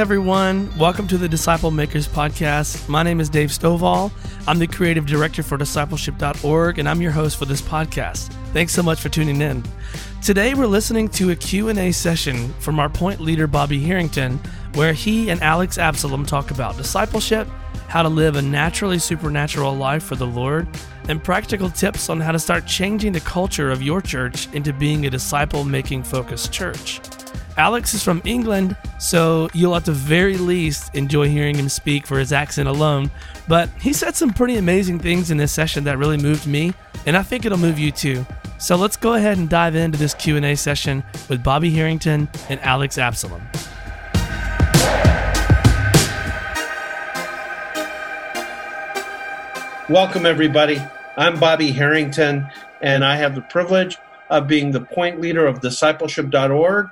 everyone. Welcome to the Disciple Makers Podcast. My name is Dave Stovall. I'm the creative director for discipleship.org, and I'm your host for this podcast. Thanks so much for tuning in. Today, we're listening to a Q&A session from our point leader, Bobby Harrington, where he and Alex Absalom talk about discipleship, how to live a naturally supernatural life for the Lord, and practical tips on how to start changing the culture of your church into being a disciple making focused church. Alex is from England, so you'll at the very least enjoy hearing him speak for his accent alone. But he said some pretty amazing things in this session that really moved me, and I think it'll move you too. So let's go ahead and dive into this Q&A session with Bobby Harrington and Alex Absalom. Welcome everybody. I'm Bobby Harrington and I have the privilege of being the point leader of discipleship.org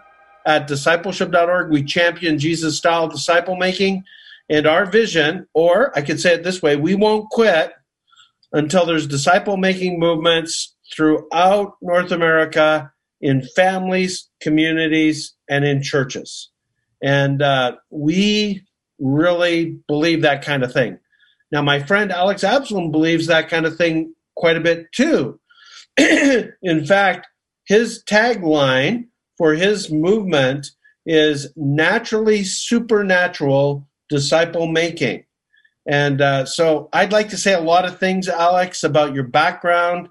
at discipleship.org, we champion Jesus style disciple making. And our vision, or I could say it this way, we won't quit until there's disciple making movements throughout North America in families, communities, and in churches. And uh, we really believe that kind of thing. Now, my friend Alex Absalom believes that kind of thing quite a bit too. in fact, his tagline for his movement is naturally supernatural disciple making. And uh, so I'd like to say a lot of things, Alex, about your background.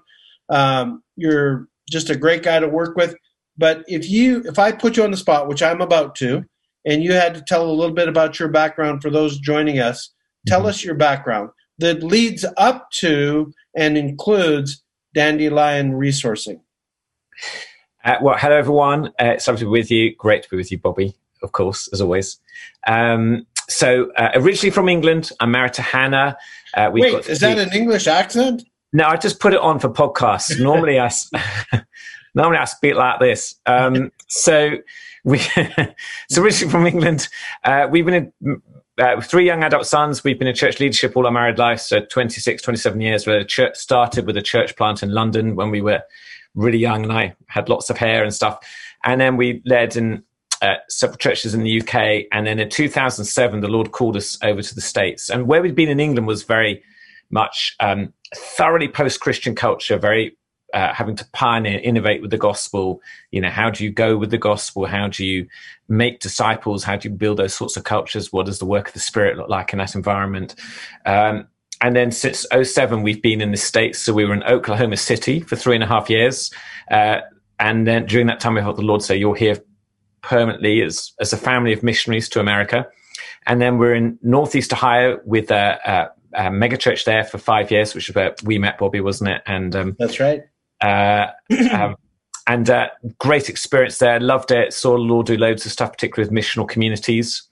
Um, you're just a great guy to work with. But if you, if I put you on the spot, which I'm about to, and you had to tell a little bit about your background for those joining us, tell mm-hmm. us your background that leads up to and includes Dandelion Resourcing. Uh, well, hello everyone. Uh, it's lovely to be with you. Great to be with you, Bobby, of course, as always. Um, so, uh, originally from England, I'm married to Hannah. Uh, Wait, got is that an English accent? No, I just put it on for podcasts. Normally, I normally I speak like this. Um, so, we so originally from England. Uh, we've been in, uh, three young adult sons. We've been in church leadership all our married life, so 26, 27 years. We church, started with a church plant in London when we were really young and I had lots of hair and stuff. And then we led in uh, several churches in the UK. And then in 2007, the Lord called us over to the States. And where we'd been in England was very much um, thoroughly post Christian culture, very uh, having to pioneer, innovate with the gospel. You know, how do you go with the gospel? How do you make disciples? How do you build those sorts of cultures? What does the work of the Spirit look like in that environment? Um, and then since 07, we've been in the States. So we were in Oklahoma City for three and a half years. Uh, and then during that time, we heard the Lord say, You're here permanently as, as a family of missionaries to America. And then we're in Northeast Ohio with a, a, a mega church there for five years, which is where we met Bobby, wasn't it? And um, that's right. Uh, um, and uh, great experience there. Loved it. Saw the Lord do loads of stuff, particularly with missional communities.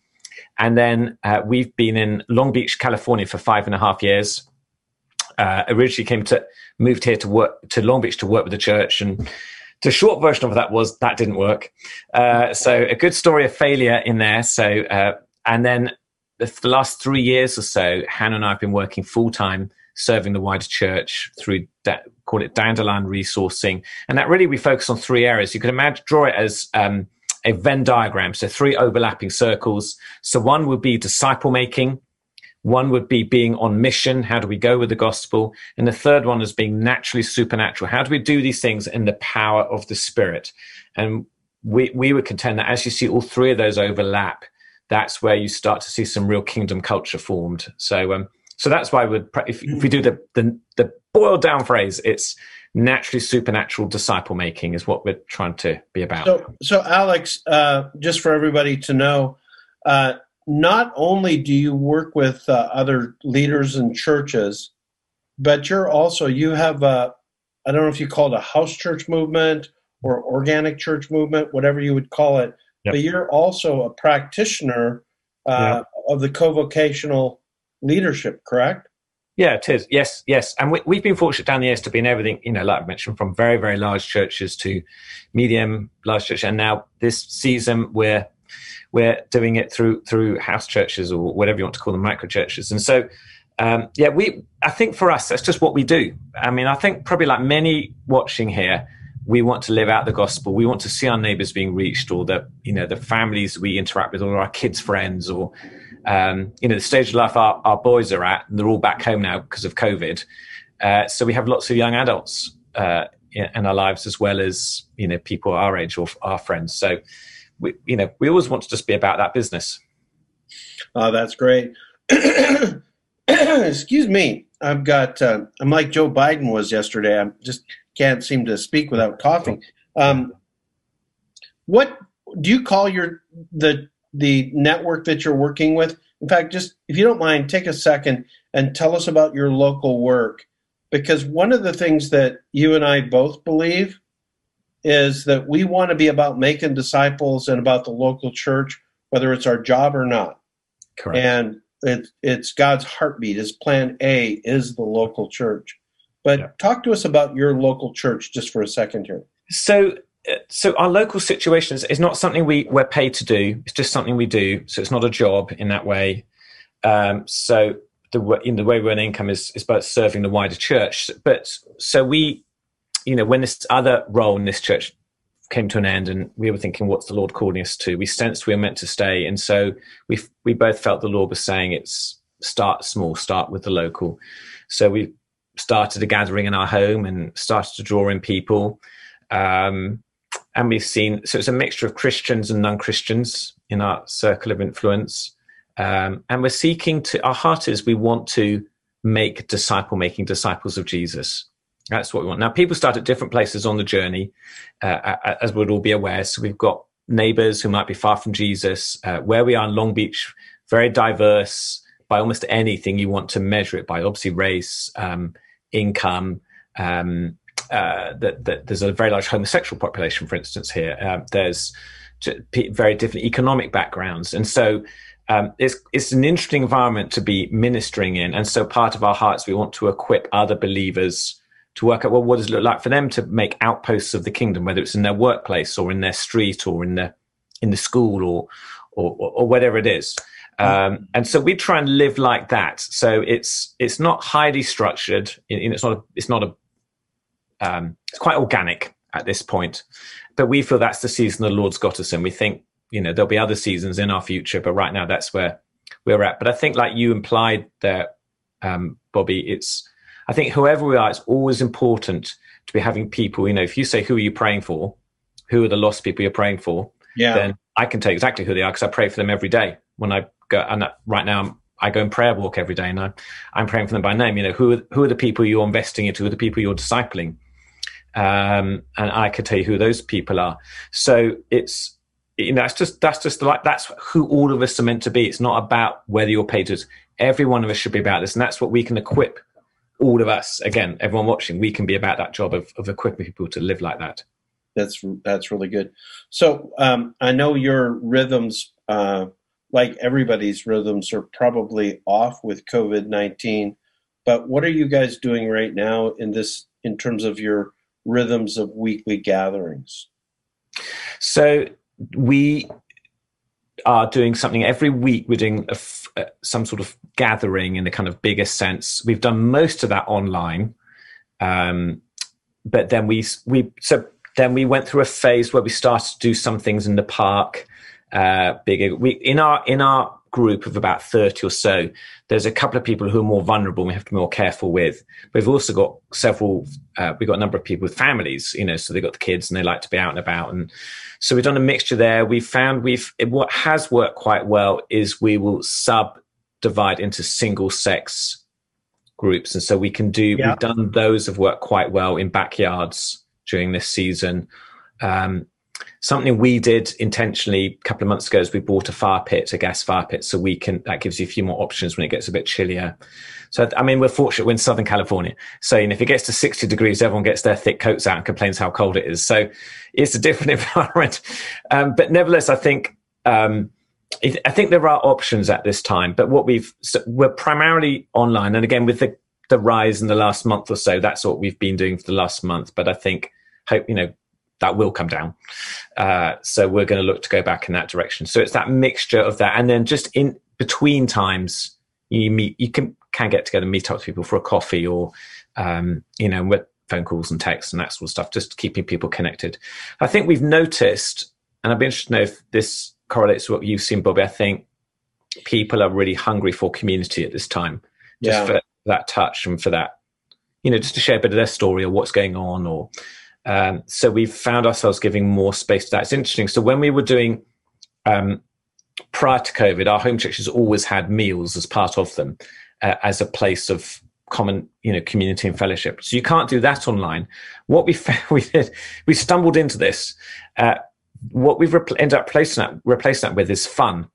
And then uh, we've been in Long Beach, California for five and a half years. Uh, originally came to moved here to work to Long Beach to work with the church, and the short version of that was that didn't work. Uh, so a good story of failure in there. So uh, and then the, the, last three years or so, Hannah and I have been working full time serving the wider church through that call it dandelion resourcing, and that really we focus on three areas. You can imagine draw it as um, a Venn diagram. So three overlapping circles. So one would be disciple making. One would be being on mission. How do we go with the gospel? And the third one is being naturally supernatural. How do we do these things in the power of the spirit? And we, we would contend that as you see all three of those overlap, that's where you start to see some real kingdom culture formed. So, um, so that's why we if, if we do the, the, the boiled down phrase, it's naturally supernatural disciple making is what we're trying to be about. So, so Alex, uh, just for everybody to know, uh, not only do you work with uh, other leaders and churches, but you're also you have a I don't know if you call it a house church movement or organic church movement, whatever you would call it. Yep. But you're also a practitioner uh, yep. of the co-vocational leadership, correct? Yeah, it is. Yes, yes. And we, have been fortunate down the years to be in everything, you know, like I mentioned, from very, very large churches to medium, large churches. And now this season we're, we're doing it through, through house churches or whatever you want to call them, micro churches. And so, um, yeah, we, I think for us, that's just what we do. I mean, I think probably like many watching here, we want to live out the gospel. We want to see our neighbors being reached, or the you know the families we interact with, or our kids' friends, or um, you know the stage of life our, our boys are at. And they're all back home now because of COVID. Uh, so we have lots of young adults uh, in our lives as well as you know people our age or our friends. So we you know we always want to just be about that business. Oh, that's great. Excuse me. I've got. Uh, I'm like Joe Biden was yesterday. I just can't seem to speak without coughing. Um, what do you call your the the network that you're working with? In fact, just if you don't mind, take a second and tell us about your local work, because one of the things that you and I both believe is that we want to be about making disciples and about the local church, whether it's our job or not. Correct. And it, it's God's heartbeat. His plan A is the local church. But yeah. talk to us about your local church just for a second here. So, so our local situations is not something we we're paid to do. It's just something we do. So it's not a job in that way. Um, so the in the way we earn income is is about serving the wider church. But so we, you know, when this other role in this church came to an end and we were thinking what's the lord calling us to we sensed we were meant to stay and so we we both felt the lord was saying it's start small start with the local so we started a gathering in our home and started to draw in people um, and we've seen so it's a mixture of christians and non-christians in our circle of influence um, and we're seeking to our heart is we want to make disciple making disciples of jesus that's what we want. Now, people start at different places on the journey, uh, as we'd all be aware. So we've got neighbors who might be far from Jesus. Uh, where we are in Long Beach, very diverse by almost anything you want to measure it by. Obviously, race, um, income. Um, uh, that, that, there's a very large homosexual population, for instance. Here, uh, there's very different economic backgrounds, and so um, it's it's an interesting environment to be ministering in. And so, part of our hearts, we want to equip other believers to work out well what does it look like for them to make outposts of the kingdom, whether it's in their workplace or in their street or in the in the school or or, or whatever it is. Um, and so we try and live like that. So it's it's not highly structured. It's not a, it's not a um, it's quite organic at this point. But we feel that's the season the Lord's got us in. We think you know there'll be other seasons in our future, but right now that's where we're at. But I think like you implied there, um, Bobby, it's I think whoever we are, it's always important to be having people, you know, if you say, who are you praying for? Who are the lost people you're praying for? Yeah. Then I can tell you exactly who they are because I pray for them every day when I go. And right now I go and prayer walk every day and I, I'm praying for them by name. You know, who are, who are the people you're investing into? Who are the people you're discipling? Um, and I could tell you who those people are. So it's, you know, that's just, that's just like, that's who all of us are meant to be. It's not about whether you're paid to, every one of us should be about this. And that's what we can equip all of us, again, everyone watching, we can be about that job of, of equipping people to live like that. That's that's really good. So um, I know your rhythms, uh, like everybody's rhythms, are probably off with COVID nineteen. But what are you guys doing right now in this in terms of your rhythms of weekly gatherings? So we are doing something every week. We're doing uh, some sort of gathering in the kind of biggest sense. We've done most of that online, um, but then we we so then we went through a phase where we started to do some things in the park. Uh, bigger, we in our in our group of about 30 or so, there's a couple of people who are more vulnerable we have to be more careful with. But we've also got several, uh, we've got a number of people with families, you know, so they've got the kids and they like to be out and about. And so we've done a mixture there. We've found we've, what has worked quite well is we will subdivide into single sex groups. And so we can do, yeah. we've done those have worked quite well in backyards during this season. Um, something we did intentionally a couple of months ago is we bought a fire pit, a gas fire pit, so we can that gives you a few more options when it gets a bit chillier. So I mean, we're fortunate we're in Southern California, so you know, if it gets to sixty degrees, everyone gets their thick coats out and complains how cold it is. So it's a different environment, um, but nevertheless, I think. Um, I think there are options at this time, but what we've so we're primarily online, and again with the the rise in the last month or so, that's what we've been doing for the last month. But I think hope you know that will come down. Uh, so we're going to look to go back in that direction. So it's that mixture of that, and then just in between times, you meet, you can can get together, meet up with people for a coffee, or um, you know, with phone calls and texts and that sort of stuff, just keeping people connected. I think we've noticed, and I'd be interested to know if this correlates to what you've seen, Bobby. I think people are really hungry for community at this time, just yeah. for that touch and for that, you know, just to share a bit of their story or what's going on. Or um, so we've found ourselves giving more space to that. It's interesting. So when we were doing um, prior to COVID, our home churches always had meals as part of them, uh, as a place of common, you know, community and fellowship. So you can't do that online. What we found, we did, we stumbled into this. Uh, what we've repl- ended up replacing that, replacing that with is fun.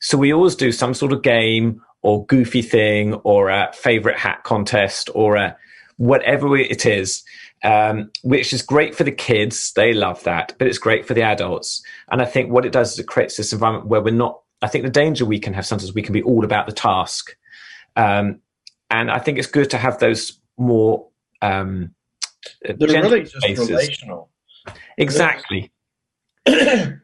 So we always do some sort of game or goofy thing or a favorite hat contest or a whatever it is, um, which is great for the kids. They love that, but it's great for the adults. And I think what it does is it creates this environment where we're not. I think the danger we can have sometimes we can be all about the task, um, and I think it's good to have those more. Um, They're really just spaces. relational. Exactly.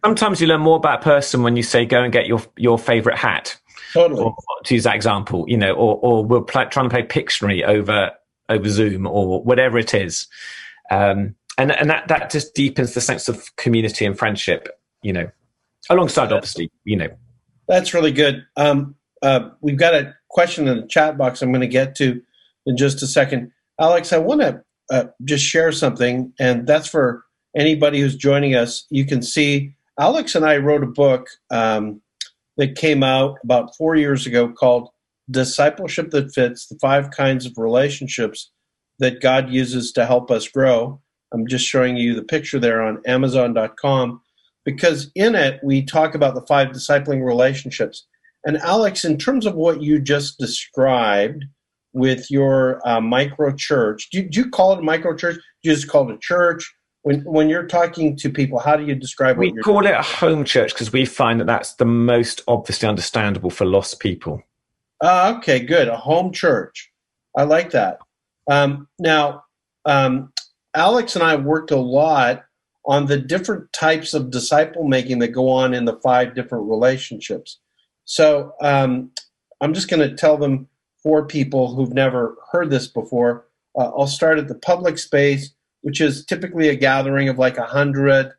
Sometimes you learn more about a person when you say, "Go and get your your favorite hat." Totally. Or, to use that example, you know, or or we're pl- trying to play Pictionary over over Zoom or whatever it is, um, and and that that just deepens the sense of community and friendship, you know, alongside obviously, you know. That's really good. Um, uh, we've got a question in the chat box. I'm going to get to in just a second, Alex. I want to uh, just share something, and that's for anybody who's joining us, you can see Alex and I wrote a book um, that came out about four years ago called Discipleship That Fits The Five Kinds of Relationships That God Uses to Help Us Grow. I'm just showing you the picture there on Amazon.com because in it we talk about the five discipling relationships. And Alex, in terms of what you just described with your uh, micro church, do, do, you call it a micro church? Do you just call it a church? when when you're talking to people, how do you describe? We call doing? it a home church because we find that that's the most obviously understandable for lost people. Uh, okay, good. A home church. I like that. Um, now, um, Alex and I worked a lot on the different types of disciple making that go on in the five different relationships. So um, I'm just going to tell them for people who've never heard this before. Uh, I'll start at the public space which is typically a gathering of like a hundred,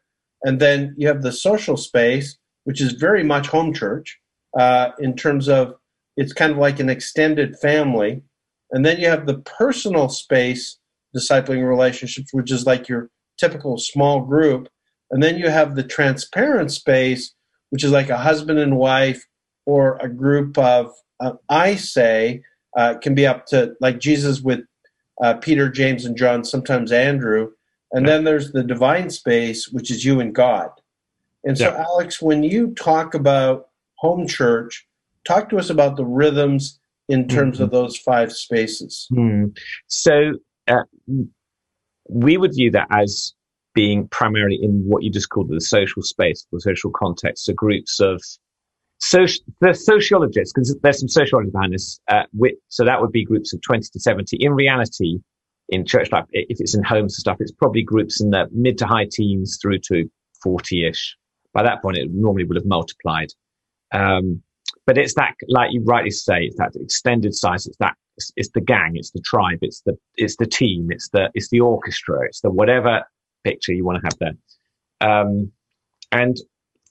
and then you have the social space, which is very much home church uh, in terms of it's kind of like an extended family, and then you have the personal space discipling relationships, which is like your typical small group, and then you have the transparent space, which is like a husband and wife or a group of uh, I say uh, can be up to like Jesus with uh, Peter, James, and John, sometimes Andrew. And yeah. then there's the divine space, which is you and God. And so, yeah. Alex, when you talk about home church, talk to us about the rhythms in terms mm-hmm. of those five spaces. Mm. So, uh, we would view that as being primarily in what you just called the social space, the social context, so groups of so the sociologists, because there's some sociology behind this, uh, with, so that would be groups of 20 to 70. In reality, in church life, if it's in homes and stuff, it's probably groups in the mid to high teens through to 40 ish. By that point, it normally would have multiplied. Um, but it's that, like you rightly say, it's that extended size. It's that, it's, it's, the gang, it's the tribe, it's the, it's the team, it's the, it's the orchestra, it's the whatever picture you want to have there. Um, and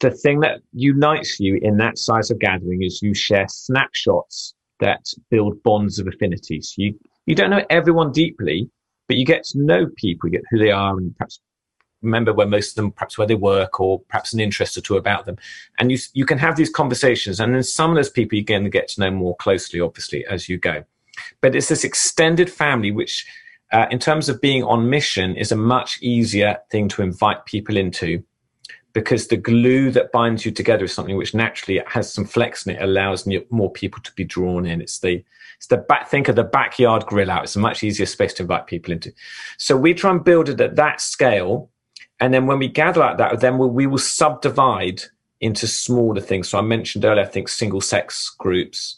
the thing that unites you in that size of gathering is you share snapshots that build bonds of affinity. So you, you don't know everyone deeply, but you get to know people, you get who they are and perhaps remember where most of them, perhaps where they work or perhaps an interest or two about them. And you, you can have these conversations. And then some of those people you're going to get to know more closely, obviously, as you go. But it's this extended family, which, uh, in terms of being on mission, is a much easier thing to invite people into because the glue that binds you together is something which naturally has some flex and it allows more people to be drawn in. It's the it's the back think of the backyard grill out. It's a much easier space to invite people into. So we try and build it at that scale, and then when we gather like that, then we, we will subdivide into smaller things. So I mentioned earlier, I think single sex groups.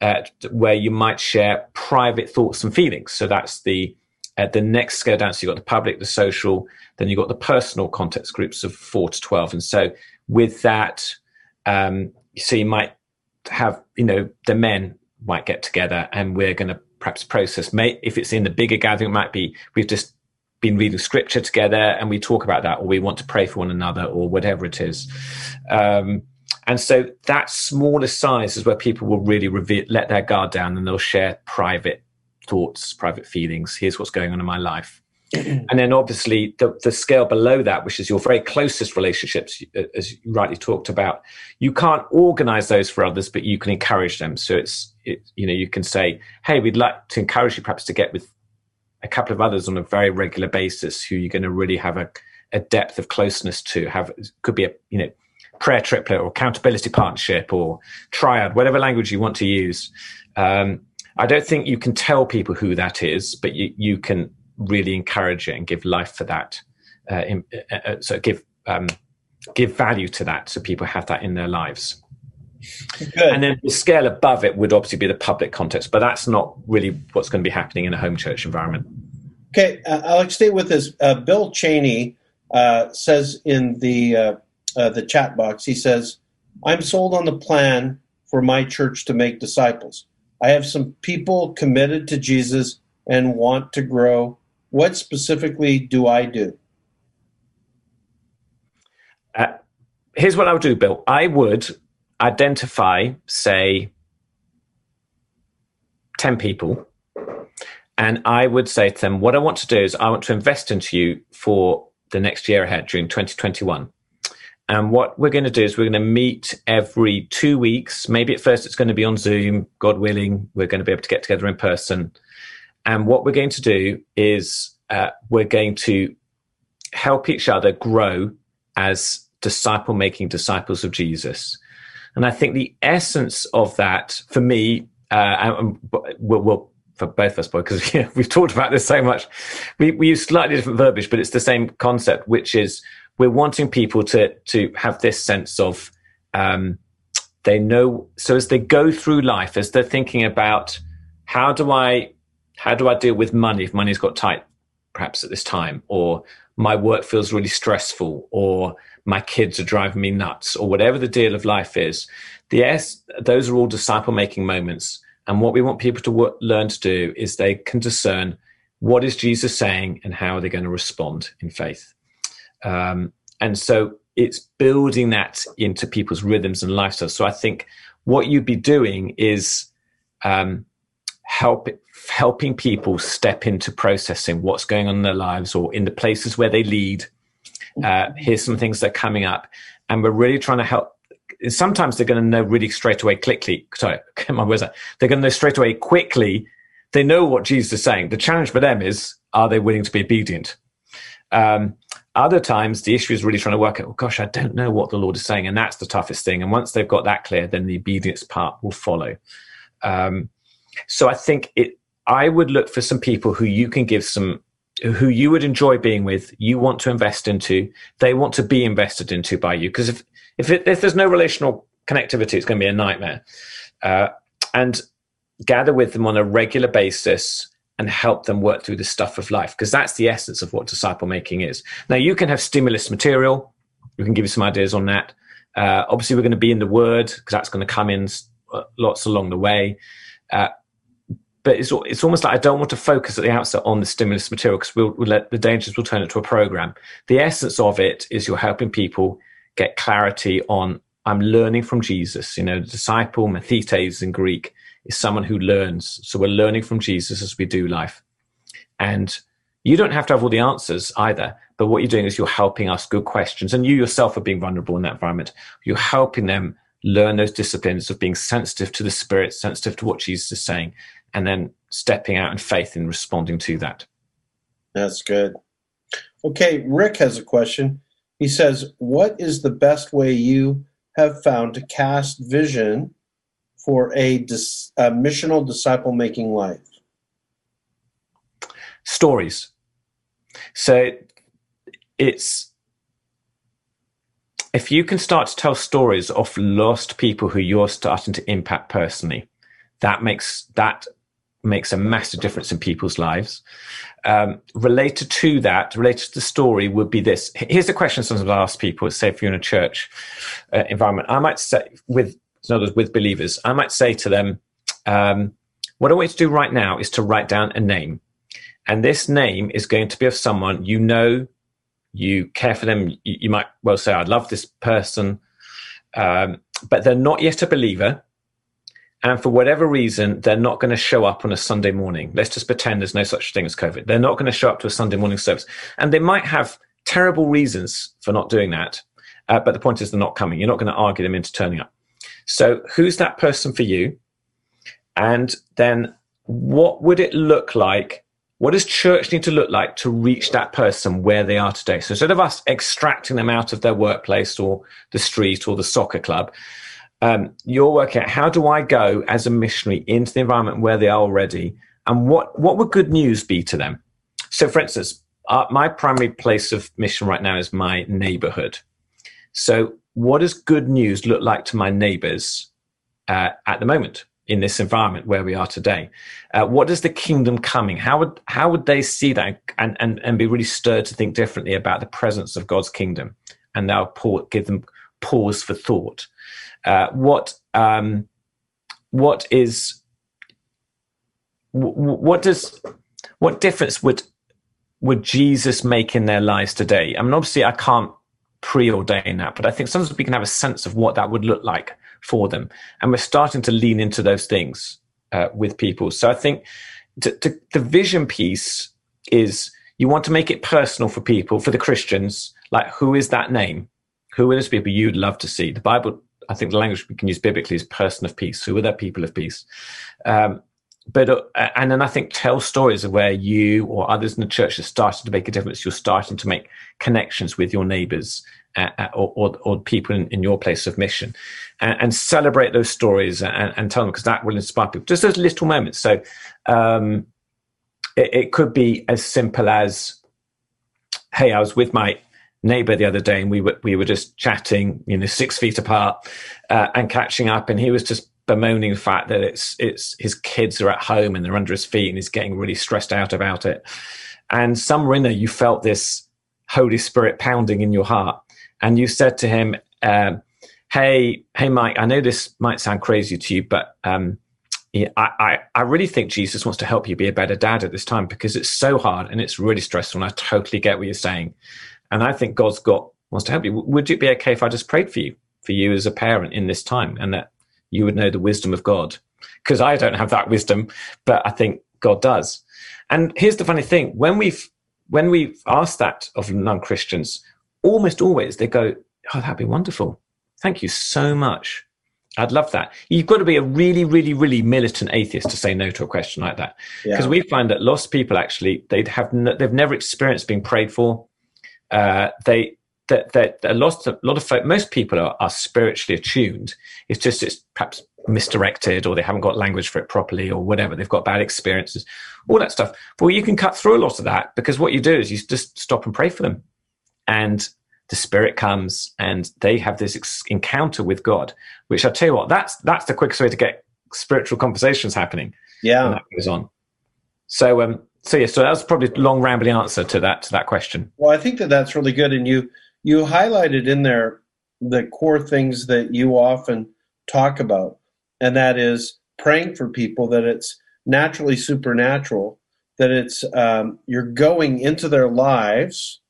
Uh, where you might share private thoughts and feelings. So that's the at the next scale down, so you've got the public, the social, then you've got the personal context groups of four to 12. And so with that, um, so you might have, you know, the men might get together and we're going to perhaps process, may, if it's in the bigger gathering, it might be, we've just been reading scripture together and we talk about that, or we want to pray for one another, or whatever it is. Um, and so that smaller size is where people will really reveal, let their guard down and they'll share private thoughts, private feelings. Here's what's going on in my life. and then obviously the, the scale below that, which is your very closest relationships, as you rightly talked about, you can't organize those for others, but you can encourage them. So it's, it, you know, you can say, Hey, we'd like to encourage you perhaps to get with a couple of others on a very regular basis who you're going to really have a, a depth of closeness to have, could be a, you know, prayer triplet or accountability partnership or triad, whatever language you want to use. Um, I don't think you can tell people who that is, but you, you can really encourage it and give life for that. Uh, in, uh, uh, so give um, give value to that, so people have that in their lives. Good. And then the scale above it would obviously be the public context, but that's not really what's going to be happening in a home church environment. Okay, uh, Alex, stay with this. Uh, Bill Cheney uh, says in the uh, uh, the chat box, he says, "I'm sold on the plan for my church to make disciples. I have some people committed to Jesus and want to grow. What specifically do I do?" Uh, here's what I would do, Bill. I would identify, say, 10 people, and I would say to them, What I want to do is I want to invest into you for the next year ahead during 2021. And what we're going to do is we're going to meet every two weeks. Maybe at first it's going to be on Zoom, God willing, we're going to be able to get together in person. And what we're going to do is uh, we're going to help each other grow as disciple making disciples of Jesus. And I think the essence of that for me, uh, for both of us, because know, we've talked about this so much, we, we use slightly different verbiage, but it's the same concept, which is we're wanting people to to have this sense of um, they know. So as they go through life, as they're thinking about how do I how do I deal with money if money's got tight, perhaps at this time, or my work feels really stressful, or my kids are driving me nuts, or whatever the deal of life is. The S, those are all disciple making moments. And what we want people to learn to do is they can discern what is Jesus saying and how are they going to respond in faith. Um, and so it's building that into people's rhythms and lifestyles. So I think what you'd be doing is um, help, helping people step into processing what's going on in their lives or in the places where they lead uh, here's some things that are coming up. And we're really trying to help. Sometimes they're going to know really straight away quickly. Sorry, my words. They're going to know straight away quickly. They know what Jesus is saying. The challenge for them is, are they willing to be obedient? Um, other times, the issue is really trying to work out, oh gosh, I don't know what the Lord is saying. And that's the toughest thing. And once they've got that clear, then the obedience part will follow. Um, so I think it, I would look for some people who you can give some who you would enjoy being with, you want to invest into, they want to be invested into by you. Because if if, it, if there's no relational connectivity, it's going to be a nightmare. Uh, and gather with them on a regular basis and help them work through the stuff of life, because that's the essence of what disciple making is. Now, you can have stimulus material. We can give you some ideas on that. Uh, obviously, we're going to be in the Word because that's going to come in uh, lots along the way. Uh, but it's it's almost like I don't want to focus at the outset on the stimulus material because we'll, we'll, let the dangers will turn it to a program. The essence of it is you're helping people get clarity on I'm learning from Jesus. You know, the disciple, mathetes in Greek, is someone who learns. So we're learning from Jesus as we do life, and you don't have to have all the answers either. But what you're doing is you're helping us good questions, and you yourself are being vulnerable in that environment. You're helping them learn those disciplines of being sensitive to the Spirit, sensitive to what Jesus is saying, and then stepping out in faith in responding to that. That's good. Okay, Rick has a question. He says, What is the best way you have found to cast vision for a, dis- a missional disciple making life? Stories. So it's if you can start to tell stories of lost people who you're starting to impact personally, that makes that makes a massive difference in people's lives. Um, related to that, related to the story, would be this. Here's a question sometimes I ask people: Say, if you're in a church uh, environment, I might say with in other words, with believers, I might say to them, um, "What I want you to do right now is to write down a name." And this name is going to be of someone you know, you care for them. You, you might well say, I love this person, um, but they're not yet a believer. And for whatever reason, they're not going to show up on a Sunday morning. Let's just pretend there's no such thing as COVID. They're not going to show up to a Sunday morning service. And they might have terrible reasons for not doing that. Uh, but the point is, they're not coming. You're not going to argue them into turning up. So, who's that person for you? And then, what would it look like? What does church need to look like to reach that person where they are today? So, instead of us extracting them out of their workplace or the street or the soccer club, um, you're working out how do I go as a missionary into the environment where they are already, and what what would good news be to them? So, for instance, uh, my primary place of mission right now is my neighborhood. So, what does good news look like to my neighbors uh, at the moment in this environment where we are today? Uh, what is the kingdom coming? How would how would they see that and, and, and be really stirred to think differently about the presence of God's kingdom? And now give them pause for thought. Uh, what um, what is what does what difference would would Jesus make in their lives today? I mean, obviously, I can't preordain that, but I think sometimes we can have a sense of what that would look like for them, and we're starting to lean into those things uh, with people. So I think to, to, the vision piece is you want to make it personal for people, for the Christians. Like, who is that name? Who are those people you'd love to see? The Bible I think the language we can use biblically is person of peace. Who are the people of peace? Um, but uh, and then I think tell stories of where you or others in the church are starting to make a difference. You're starting to make connections with your neighbours uh, uh, or, or, or, people in, in, your place of mission, and, and celebrate those stories and, and, tell them because that will inspire people. Just those little moments. So um, it, it could be as simple as, "Hey, I was with my neighbor the other day and we were we were just chatting you know six feet apart uh, and catching up and he was just bemoaning the fact that it's it's his kids are at home and they're under his feet and he's getting really stressed out about it and somewhere in there you felt this holy spirit pounding in your heart and you said to him um, hey hey mike i know this might sound crazy to you but um, I, I, I really think Jesus wants to help you be a better dad at this time because it's so hard and it's really stressful. And I totally get what you're saying. And I think God's got wants to help you. Would it be okay if I just prayed for you, for you as a parent in this time, and that you would know the wisdom of God? Because I don't have that wisdom, but I think God does. And here's the funny thing: when we've when we've asked that of non-Christians, almost always they go, "Oh, that'd be wonderful. Thank you so much." I'd love that. You've got to be a really, really, really militant atheist to say no to a question like that, because yeah. we find that lost people actually they have no, they've never experienced being prayed for uh, they that that a lot of, a lot of folk, most people are, are spiritually attuned. It's just it's perhaps misdirected or they haven't got language for it properly or whatever. They've got bad experiences, all that stuff. Well, you can cut through a lot of that because what you do is you just stop and pray for them, and the Spirit comes and they have this ex- encounter with God. Which I tell you what, that's that's the quickest way to get spiritual conversations happening. Yeah, and that goes on. So um, so yeah, so that's probably a long rambling answer to that to that question. Well, I think that that's really good, and you you highlighted in there the core things that you often talk about, and that is praying for people that it's naturally supernatural, that it's um, you're going into their lives,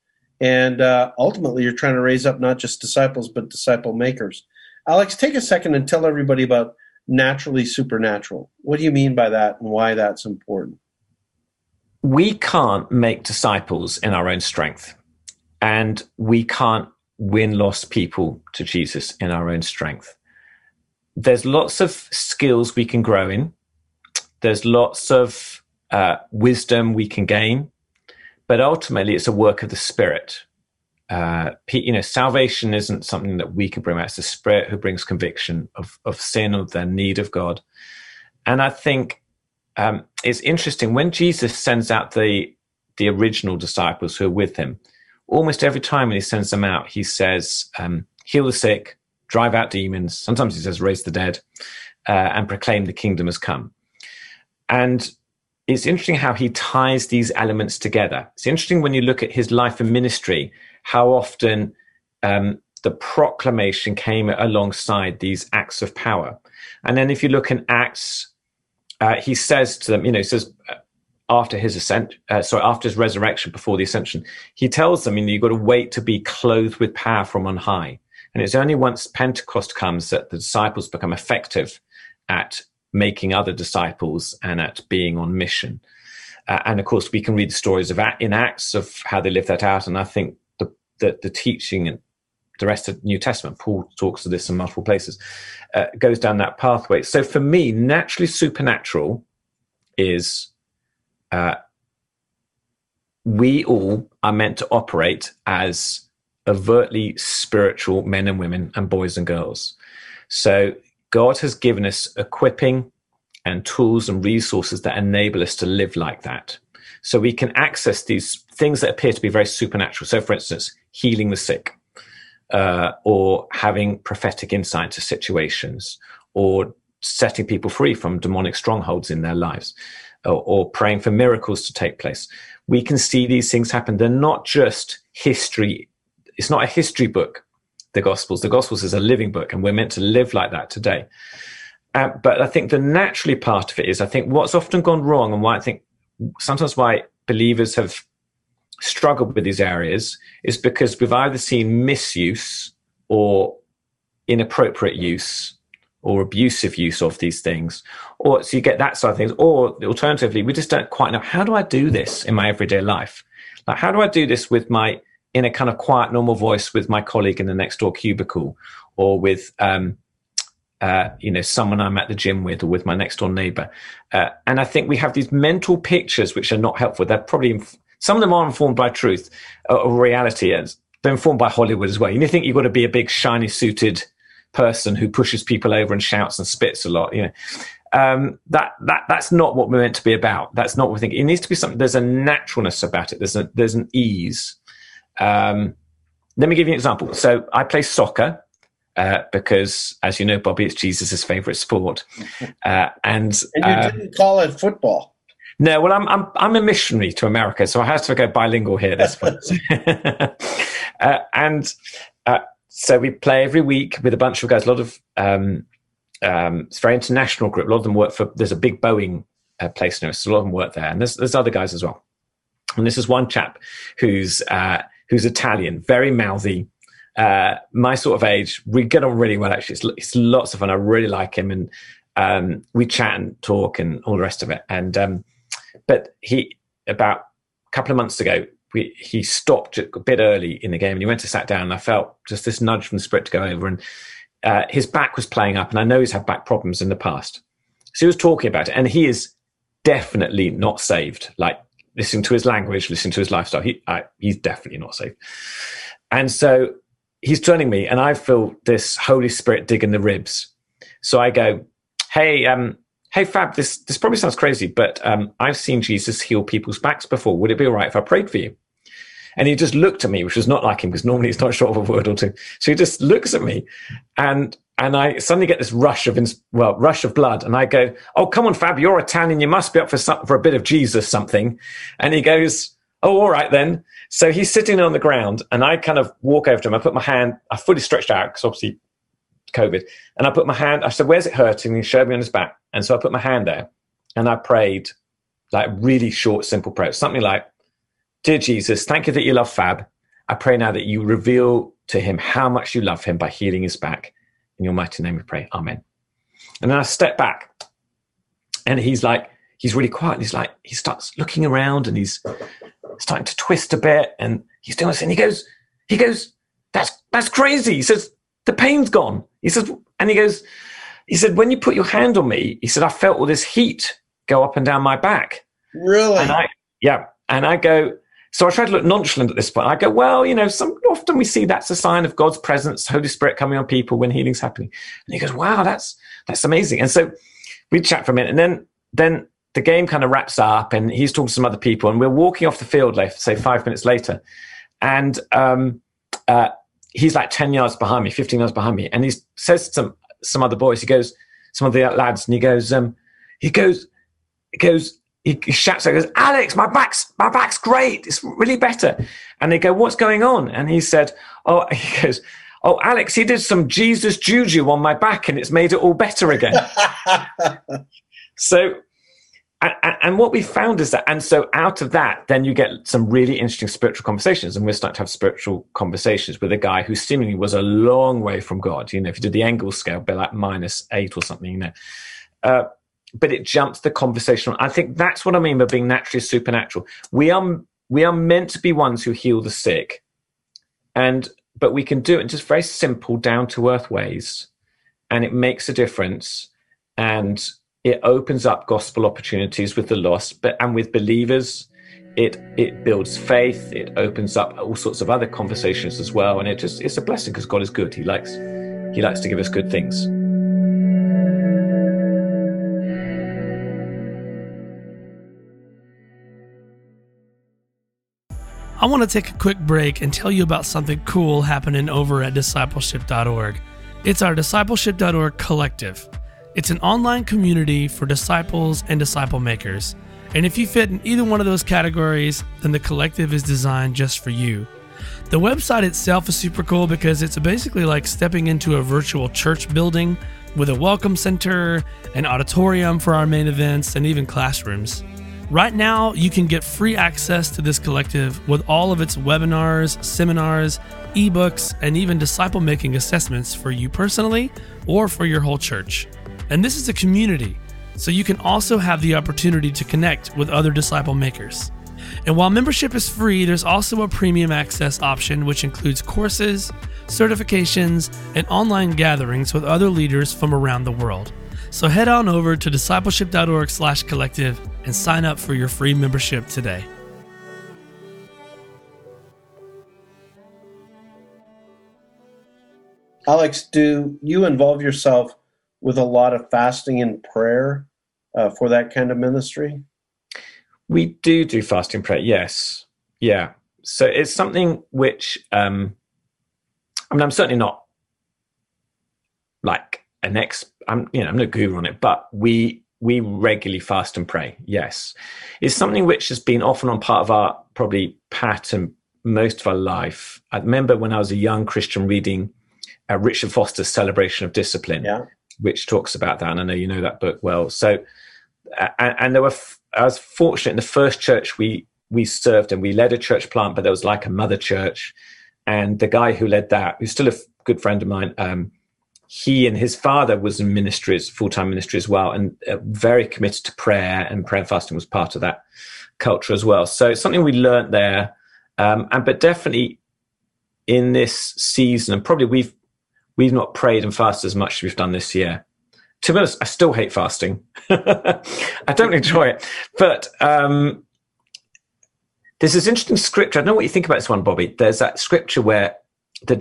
and uh, ultimately you're trying to raise up not just disciples but disciple makers. Alex, take a second and tell everybody about naturally supernatural. What do you mean by that, and why that's important? We can't make disciples in our own strength, and we can't win lost people to Jesus in our own strength. There's lots of skills we can grow in. There's lots of uh, wisdom we can gain, but ultimately it's a work of the Spirit. Uh, you know, salvation isn't something that we can bring. Out, it's the Spirit who brings conviction of of sin, of the need of God. And I think um, it's interesting when Jesus sends out the the original disciples who are with him. Almost every time when he sends them out, he says, um, "Heal the sick, drive out demons." Sometimes he says, "Raise the dead," uh, and proclaim the kingdom has come. And it's interesting how he ties these elements together. It's interesting when you look at his life and ministry, how often um, the proclamation came alongside these acts of power. And then if you look in Acts uh, he says to them, you know, he says, after his ascent, uh, sorry, after his resurrection, before the ascension, he tells them, you know, you've got to wait to be clothed with power from on high. And it's only once Pentecost comes that the disciples become effective at making other disciples and at being on mission. Uh, and of course, we can read the stories of in Acts of how they live that out. And I think the, the, the teaching the rest of New Testament, Paul talks to this in multiple places, uh, goes down that pathway. So for me, naturally supernatural is uh, we all are meant to operate as overtly spiritual men and women and boys and girls. So God has given us equipping and tools and resources that enable us to live like that. So we can access these things that appear to be very supernatural. So, for instance, healing the sick, uh, or having prophetic insight to situations, or setting people free from demonic strongholds in their lives, or, or praying for miracles to take place. We can see these things happen. They're not just history. It's not a history book the Gospels. The Gospels is a living book, and we're meant to live like that today. Uh, but I think the naturally part of it is, I think what's often gone wrong, and why I think sometimes why believers have struggled with these areas is because we've either seen misuse or inappropriate use or abusive use of these things, or so you get that side of things, or alternatively, we just don't quite know how do I do this in my everyday life? Like, how do I do this with my in a kind of quiet, normal voice with my colleague in the next door cubicle, or with um, uh, you know someone I'm at the gym with, or with my next door neighbor. Uh, and I think we have these mental pictures which are not helpful. They're probably inf- some of them are informed by truth or, or reality, and they're informed by Hollywood as well. You think you've got to be a big, shiny suited person who pushes people over and shouts and spits a lot. You know. Um, that that that's not what we're meant to be about. That's not what we think. It needs to be something. There's a naturalness about it. There's a there's an ease um, let me give you an example. So I play soccer uh, because, as you know, Bobby, it's Jesus' favorite sport. Uh, and, and you uh, didn't call it football. No, well, I'm I'm I'm a missionary to America, so I have to go bilingual here at this point. uh, and uh, so we play every week with a bunch of guys. A lot of um, um, it's a very international group. A lot of them work for. There's a big Boeing uh, place near us. So a lot of them work there, and there's there's other guys as well. And this is one chap who's uh, who's Italian, very mouthy, uh, my sort of age. We get on really well, actually. It's, it's lots of fun. I really like him. And um, we chat and talk and all the rest of it. And, um, but he, about a couple of months ago, we, he stopped a bit early in the game and he went to sat down and I felt just this nudge from the spirit to go over and uh, his back was playing up and I know he's had back problems in the past. So he was talking about it and he is definitely not saved. Like listening to his language, listening to his lifestyle, he, I, he's definitely not saved. And so he's turning me, and I feel this Holy Spirit dig in the ribs. So I go, "Hey, um, hey, Fab, this this probably sounds crazy, but um, I've seen Jesus heal people's backs before. Would it be all right if I prayed for you?" And he just looked at me, which was not like him because normally he's not short of a word or two. So he just looks at me, and and I suddenly get this rush of well, rush of blood, and I go, "Oh, come on, Fab, you're Italian, you must be up for some, for a bit of Jesus something." And he goes, "Oh, all right then." So he's sitting on the ground, and I kind of walk over to him. I put my hand, I fully stretched out because obviously COVID, and I put my hand. I said, "Where's it hurting?" And he showed me on his back, and so I put my hand there, and I prayed like really short, simple prayer, something like, "Dear Jesus, thank you that you love Fab. I pray now that you reveal to him how much you love him by healing his back." In your mighty name we pray. Amen. And then I step back and he's like, he's really quiet. He's like, he starts looking around and he's starting to twist a bit and he's doing this and he goes, he goes, that's, that's crazy. He says, the pain's gone. He says, and he goes, he said, when you put your hand on me, he said, I felt all this heat go up and down my back. Really? And I, yeah. And I go, so I try to look nonchalant at this point. I go, well, you know, some, often we see that's a sign of God's presence, Holy Spirit coming on people when healing's happening. And he goes, wow, that's, that's amazing. And so we chat for a minute and then, then the game kind of wraps up and he's talking to some other people and we're walking off the field, like say five minutes later. And, um, uh, he's like 10 yards behind me, 15 yards behind me. And he says to some, some other boys, he goes, some of the lads, and he goes, um, he goes, he goes, he, he shouts out, he goes, Alex, my back's, my back's great. It's really better. And they go, what's going on? And he said, oh, he goes, oh, Alex, he did some Jesus juju on my back and it's made it all better again. so and, and, what we found is that, and so out of that, then you get some really interesting spiritual conversations. And we're starting to have spiritual conversations with a guy who seemingly was a long way from God. You know, if you did the Engel scale, be like minus eight or something, you know. Uh, but it jumps the conversation. I think that's what I mean by being naturally supernatural. We are we are meant to be ones who heal the sick, and but we can do it in just very simple, down to earth ways, and it makes a difference. And it opens up gospel opportunities with the lost, but and with believers, it it builds faith. It opens up all sorts of other conversations as well, and it just it's a blessing because God is good. He likes he likes to give us good things. I want to take a quick break and tell you about something cool happening over at discipleship.org. It's our discipleship.org collective. It's an online community for disciples and disciple makers. And if you fit in either one of those categories, then the collective is designed just for you. The website itself is super cool because it's basically like stepping into a virtual church building with a welcome center, an auditorium for our main events, and even classrooms. Right now, you can get free access to this collective with all of its webinars, seminars, ebooks, and even disciple making assessments for you personally or for your whole church. And this is a community, so you can also have the opportunity to connect with other disciple makers. And while membership is free, there's also a premium access option which includes courses, certifications, and online gatherings with other leaders from around the world. So head on over to discipleship.org slash collective and sign up for your free membership today. Alex, do you involve yourself with a lot of fasting and prayer uh, for that kind of ministry? We do do fasting prayer, yes. Yeah. So it's something which, um, I mean, I'm certainly not like an ex, I'm, you know, I'm no guru on it, but we, we regularly fast and pray. Yes. It's something which has been often on part of our probably pattern most of our life. I remember when I was a young Christian reading uh, Richard Foster's Celebration of Discipline. Yeah which talks about that. And I know you know that book well. So, and, and there were, I was fortunate in the first church we, we served and we led a church plant, but there was like a mother church. And the guy who led that, who's still a good friend of mine, um, he and his father was in ministries, full-time ministry as well, and uh, very committed to prayer and prayer and fasting was part of that culture as well. So it's something we learned there. Um, and, but definitely in this season, and probably we've we've not prayed and fasted as much as we've done this year. To be honest, I still hate fasting. I don't enjoy it. But um, there's this interesting scripture. I don't know what you think about this one, Bobby. There's that scripture where the,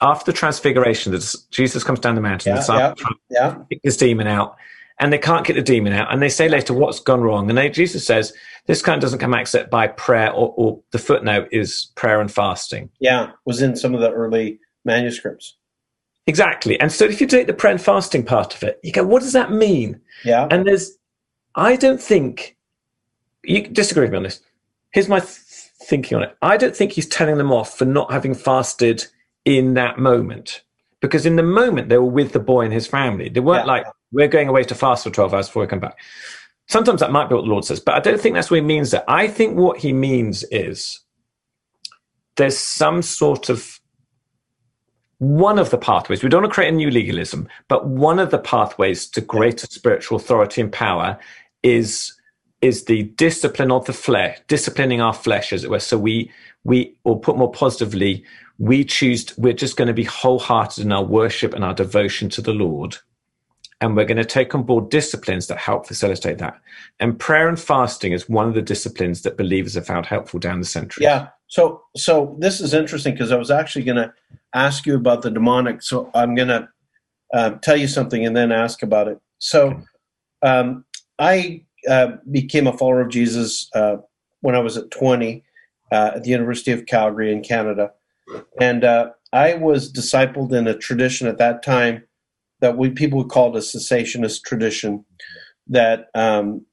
after the transfiguration, Jesus comes down the mountain, yeah, yeah, yeah. kick this demon out, and they can't get the demon out. And they say later, what's gone wrong? And they, Jesus says, this kind of doesn't come out except by prayer, or, or the footnote is prayer and fasting. Yeah, was in some of the early manuscripts. Exactly. And so if you take the prayer and fasting part of it, you go, what does that mean? Yeah. And there's, I don't think, you disagree with me on this. Here's my th- thinking on it. I don't think he's telling them off for not having fasted in that moment. Because in the moment, they were with the boy and his family. They weren't yeah. like, we're going away to fast for 12 hours before we come back. Sometimes that might be what the Lord says, but I don't think that's what he means there. I think what he means is there's some sort of one of the pathways, we don't want to create a new legalism, but one of the pathways to greater spiritual authority and power is is the discipline of the flesh, disciplining our flesh, as it were. So we we or put more positively, we choose we're just going to be wholehearted in our worship and our devotion to the Lord. And we're going to take on board disciplines that help facilitate that. And prayer and fasting is one of the disciplines that believers have found helpful down the century. Yeah. So so this is interesting because I was actually going to ask you about the demonic. So I'm going to uh, tell you something and then ask about it. So um, I uh, became a follower of Jesus uh, when I was at 20 uh, at the University of Calgary in Canada. And uh, I was discipled in a tradition at that time that we people would call it a cessationist tradition that um,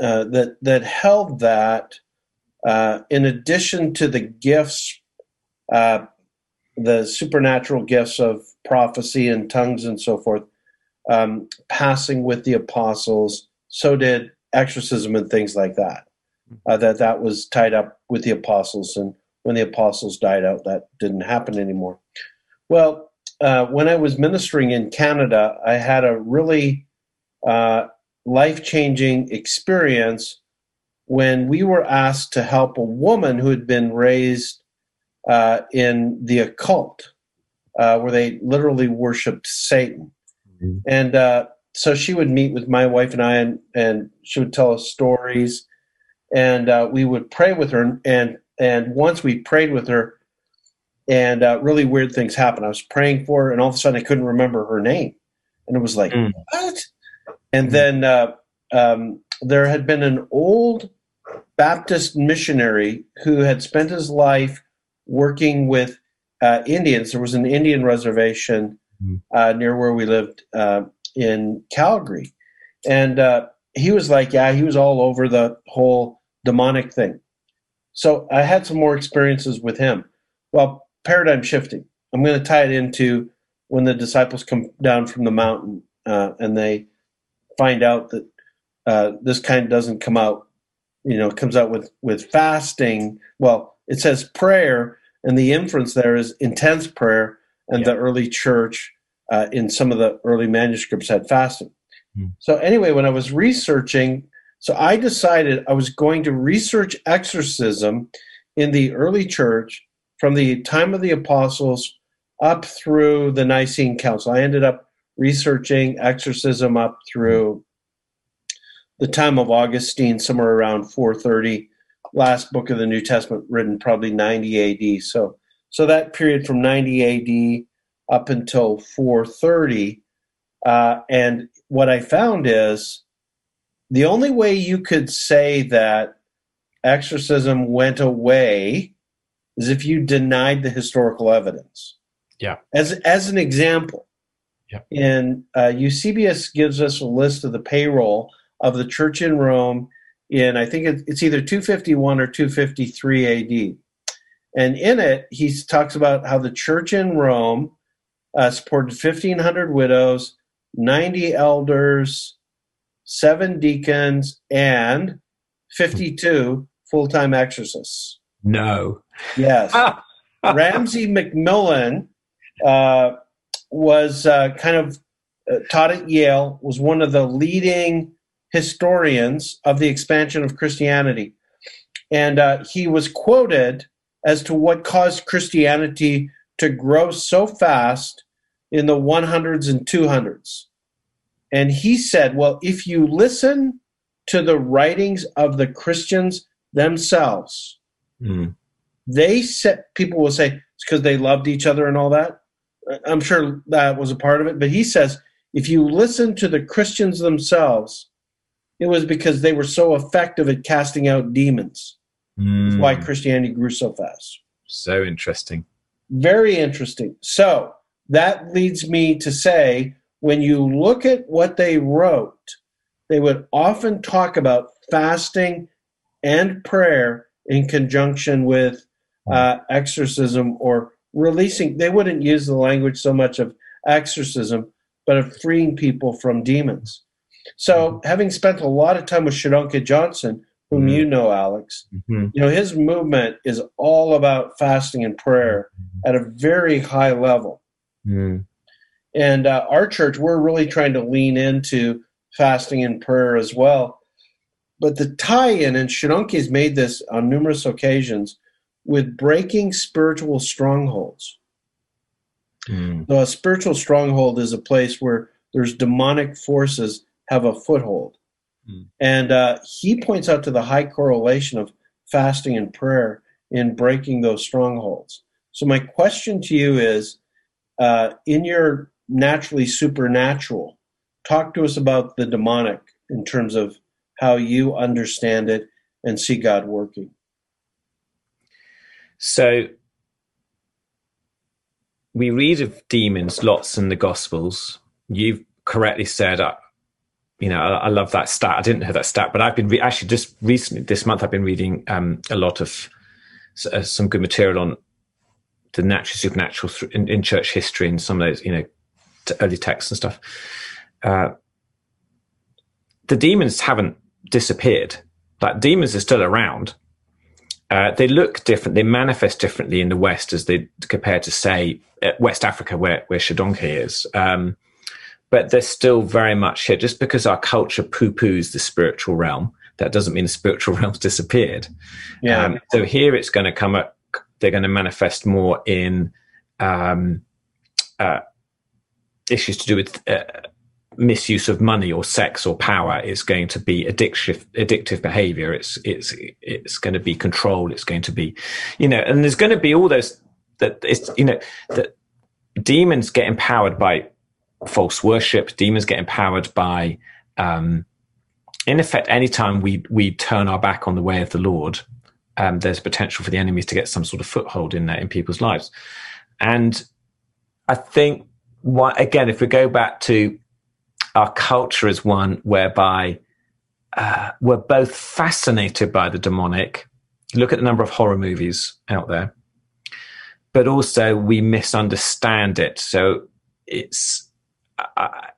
uh, that that held that in addition to the gifts uh, the supernatural gifts of prophecy and tongues and so forth um, passing with the apostles. So did exorcism and things like that. Uh, that that was tied up with the apostles, and when the apostles died out, that didn't happen anymore. Well, uh, when I was ministering in Canada, I had a really uh, life changing experience when we were asked to help a woman who had been raised uh, in the occult, uh, where they literally worshipped Satan. Mm-hmm. And uh, so she would meet with my wife and I, and, and she would tell us stories, and uh, we would pray with her. And and once we prayed with her, and uh, really weird things happened. I was praying for her, and all of a sudden I couldn't remember her name, and it was like mm. what? And mm. then uh, um, there had been an old Baptist missionary who had spent his life working with uh, Indians. There was an Indian reservation mm. uh, near where we lived uh, in Calgary, and uh, he was like, "Yeah, he was all over the whole demonic thing." So I had some more experiences with him. Well, paradigm shifting. I'm going to tie it into when the disciples come down from the mountain uh, and they find out that uh, this kind doesn't come out, you know, comes out with with fasting. Well, it says prayer, and the inference there is intense prayer, and yeah. the early church uh, in some of the early manuscripts had fasting. Hmm. So anyway, when I was researching, so I decided I was going to research exorcism in the early church from the time of the apostles up through the Nicene Council. I ended up researching exorcism up through the time of Augustine, somewhere around 430. Last book of the New Testament written probably 90 AD. So, so that period from 90 AD up until 430. Uh, and what I found is the only way you could say that exorcism went away is if you denied the historical evidence. Yeah. As as an example, yeah. and uh, Eusebius gives us a list of the payroll of the church in Rome in I think it's either 251 or 253 AD, and in it he talks about how the church in Rome uh, supported 1,500 widows, 90 elders, seven deacons, and 52 full-time exorcists. No. Yes. Ramsay MacMullen uh, was uh, kind of uh, taught at Yale, was one of the leading historians of the expansion of Christianity. And uh, he was quoted as to what caused Christianity to grow so fast in the 100s and 200s. And he said, well, if you listen to the writings of the Christians themselves, mm they said people will say it's because they loved each other and all that. I'm sure that was a part of it, but he says if you listen to the Christians themselves, it was because they were so effective at casting out demons. Mm. That's why hmm. Christianity grew so fast. So interesting. Very interesting. So that leads me to say when you look at what they wrote, they would often talk about fasting and prayer in conjunction with uh, exorcism or releasing. They wouldn't use the language so much of exorcism, but of freeing people from demons. So, having spent a lot of time with Shodankeh Johnson, whom mm-hmm. you know, Alex, mm-hmm. you know his movement is all about fasting and prayer mm-hmm. at a very high level. Mm-hmm. And uh, our church, we're really trying to lean into fasting and prayer as well. But the tie-in, and has made this on numerous occasions, with breaking spiritual strongholds. Mm. So a spiritual stronghold is a place where there's demonic forces have a foothold. Mm. And uh, he points out to the high correlation of fasting and prayer in breaking those strongholds. So my question to you is, uh, in your naturally supernatural, talk to us about the demonic in terms of how you understand it and see God working. So we read of demons lots in the Gospels. You've correctly said, uh, you know, I, I, love that stat. I didn't know that stat, but I've been re- actually just recently this month. I've been reading um, a lot of uh, some good material on the natural supernatural th- in, in, church history and some of those, you know, t- early texts and stuff. Uh, the demons haven't disappeared. Like demons are still around. Uh, they look different. They manifest differently in the West as they compared to, say, uh, West Africa, where where Shodankeh is. Um, but they're still very much here. Just because our culture poo-poos the spiritual realm, that doesn't mean the spiritual realm's disappeared. Yeah. Um, so here it's going to come up. They're going to manifest more in um, uh, issues to do with uh, misuse of money or sex or power is going to be addictive addictive behavior it's it's it's going to be control it's going to be you know and there's going to be all those that it's you know that demons get empowered by false worship demons get empowered by um in effect anytime we we turn our back on the way of the lord um, there's potential for the enemies to get some sort of foothold in that in people's lives and i think what again if we go back to our culture is one whereby uh, we're both fascinated by the demonic. Look at the number of horror movies out there, but also we misunderstand it. So it's, I,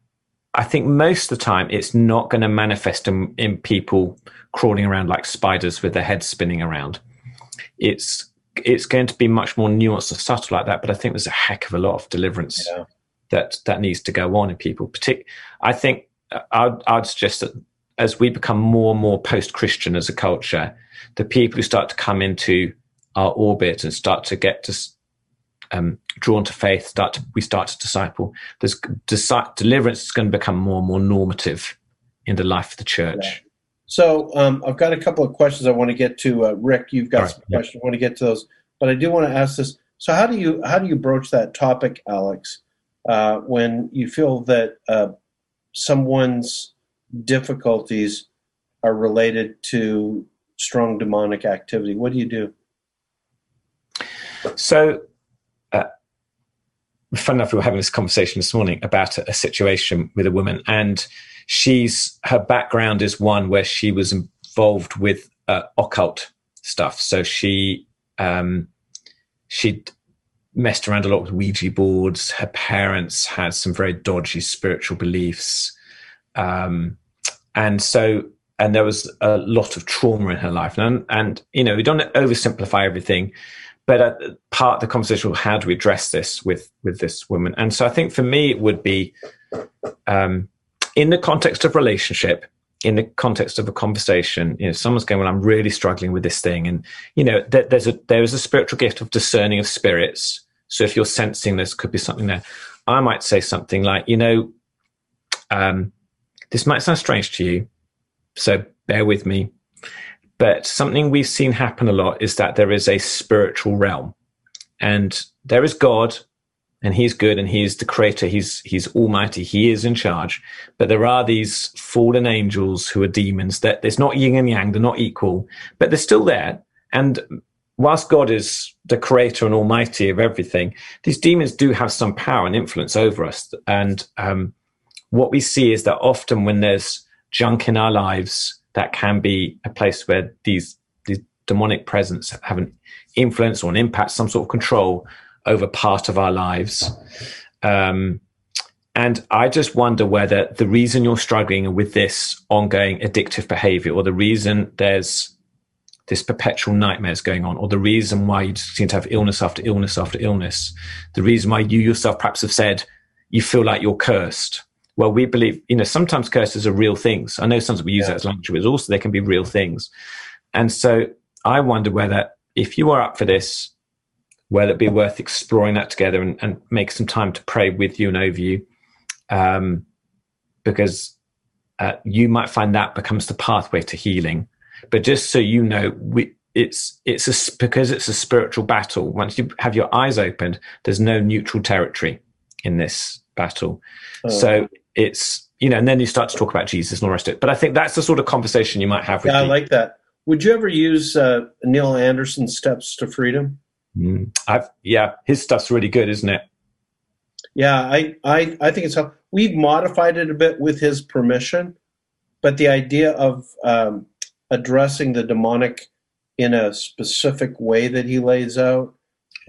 I think most of the time it's not going to manifest in, in people crawling around like spiders with their heads spinning around. It's it's going to be much more nuanced and subtle like that. But I think there's a heck of a lot of deliverance yeah that that needs to go on in people. Partic- I think uh, I'd, I'd suggest that as we become more and more post-Christian as a culture, the people who start to come into our orbit and start to get to um, drawn to faith, start to, we start to disciple. There's disi- deliverance is going to become more and more normative in the life of the church. Yeah. So um, I've got a couple of questions I want to get to. Uh, Rick, you've got right. some questions. I want to get to those, but I do want to ask this. So how do you how do you broach that topic, Alex? uh, when you feel that uh, someone's difficulties are related to strong demonic activity? What do you do? So, fun enough, we were having this conversation this morning about a, a, situation with a woman, and she's her background is one where she was involved with uh, occult stuff. So she um, she'd messed around a lot with Ouija boards. Her parents had some very dodgy spiritual beliefs. Um, and so, and there was a lot of trauma in her life. And, and you know, we don't oversimplify everything, but uh, part of the conversation, how do we address this with, with this woman? And so I think for me, it would be um, in the context of relationship, in the context of a conversation, you know, someone's going, "Well, I'm really struggling with this thing," and you know, th- there's a there is a spiritual gift of discerning of spirits. So if you're sensing this could be something there, I might say something like, you know, um, this might sound strange to you, so bear with me. But something we've seen happen a lot is that there is a spiritual realm, and there is God, and he's good and he's the creator. He's he's almighty. He is in charge. But there are these fallen angels who are demons that there's not yin and yang. They're not equal but they're still there. And whilst god is the creator and almighty of everything these demons do have some power and influence over us. And um, what we see is that often when there's junk in our lives that can be a place where these these demonic presence have an influence or an impact some sort of control over part of our lives. Um, and I just wonder whether the reason you're struggling with this ongoing addictive behavior, or the reason there's this perpetual nightmares going on, or the reason why you seem to have illness after illness after illness, the reason why you yourself perhaps have said you feel like you're cursed. Well, we believe, you know, sometimes curses are real things. I know sometimes we use yeah. that as language, but also they can be real things. And so I wonder whether if you are up for this, whether it'd be worth exploring that together and, and make some time to pray with you and over you. Um, because uh, you might find that becomes the pathway to healing. But just so you know, we, it's it's a, because it's a spiritual battle. Once you have your eyes opened, there's no neutral territory in this battle. Oh. So it's you know, and then you start to talk about Jesus and all the rest of it. But I think that's the sort of conversation you might have with. Yeah, people. I like that. Would you ever use uh, Neil Anderson's Steps to Freedom? Mm. I've, yeah, his stuff's really good, isn't it? Yeah, I, I, I think it's how we've modified it a bit with his permission, but the idea of um, addressing the demonic in a specific way that he lays out,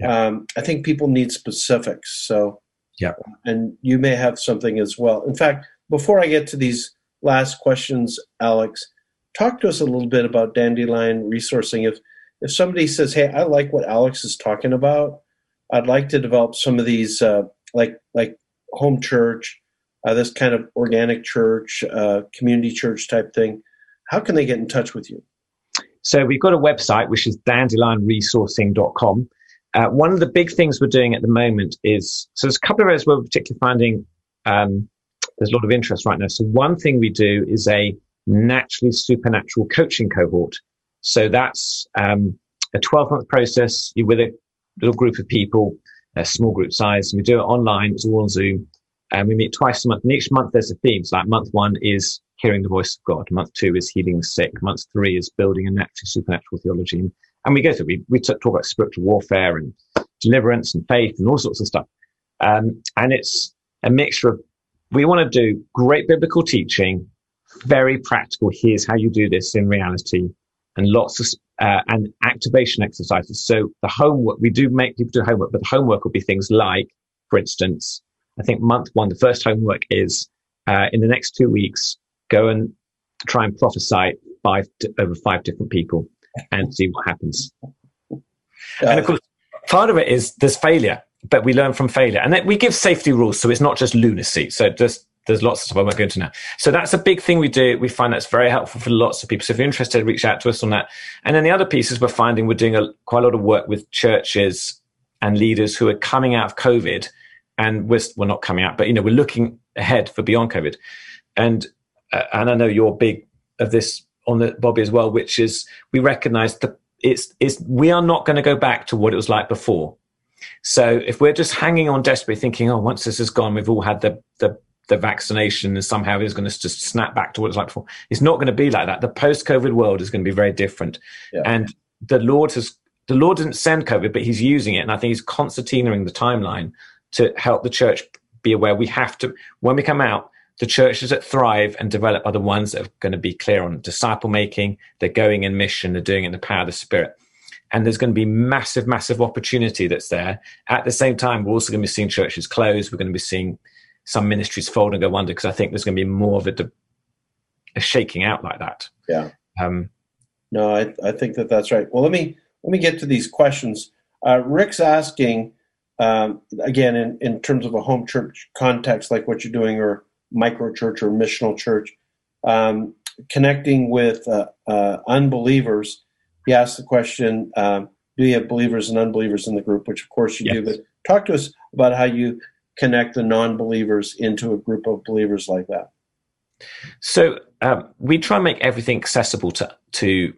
yeah. um, I think people need specifics. So, yeah, and you may have something as well. In fact, before I get to these last questions, Alex, talk to us a little bit about dandelion resourcing. If if somebody says, "Hey, I like what Alex is talking about," I'd like to develop some of these, uh, like like home church, uh, this kind of organic church, uh, community church type thing. How can they get in touch with you? So we've got a website which is dandelionresourcing.com. Uh, one of the big things we're doing at the moment is so there's a couple of areas where we're particularly finding um, there's a lot of interest right now. So one thing we do is a naturally supernatural coaching cohort. So that's um, a 12 month process. You're with a little group of people, a small group size. And we do it online. It's all on Zoom. And we meet twice a month. And each month there's a theme. So like month one is hearing the voice of God. Month two is healing the sick. Month three is building a natural supernatural theology. And we go through, we, we talk about spiritual warfare and deliverance and faith and all sorts of stuff. Um, and it's a mixture of, we want to do great biblical teaching, very practical. Here's how you do this in reality and lots of uh, and activation exercises. So the homework we do make people do homework, but the homework will be things like, for instance, I think month one, the first homework is uh, in the next two weeks, go and try and prophesy five over five different people and see what happens. And of course, part of it is there's failure, but we learn from failure, and then we give safety rules, so it's not just lunacy. So just there's lots of stuff I won't go into now. So that's a big thing we do. We find that's very helpful for lots of people. So if you're interested, reach out to us on that. And then the other pieces we're finding we're doing a, quite a lot of work with churches and leaders who are coming out of COVID, and we're, we're not coming out, but you know we're looking ahead for beyond COVID. And uh, and I know you're big of this on the Bobby as well, which is we recognise that it's it's we are not going to go back to what it was like before. So if we're just hanging on desperately, thinking, oh, once this is gone, we've all had the the the vaccination and somehow is going to just snap back to what it's like before. It's not going to be like that. The post-COVID world is going to be very different. Yeah. And the Lord has the Lord didn't send COVID, but He's using it, and I think He's concertinaing the timeline to help the church be aware. We have to when we come out. The churches that thrive and develop are the ones that are going to be clear on disciple making. They're going in mission. They're doing it in the power of the Spirit and there's going to be massive, massive opportunity that's there. At the same time, we're also going to be seeing churches close. We're going to be seeing some ministries fold and go under because I think there's going to be more of a, a shaking out like that. Yeah. Um, no, I, I think that that's right. Well, let me let me get to these questions. Uh, Rick's asking um, again in, in terms of a home church context, like what you're doing, or micro church or missional church, um, connecting with uh, uh, unbelievers. He asked the question: um, Do you have believers and unbelievers in the group? Which, of course, you yes. do. But talk to us about how you connect the non-believers into a group of believers like that? So um, we try and make everything accessible to to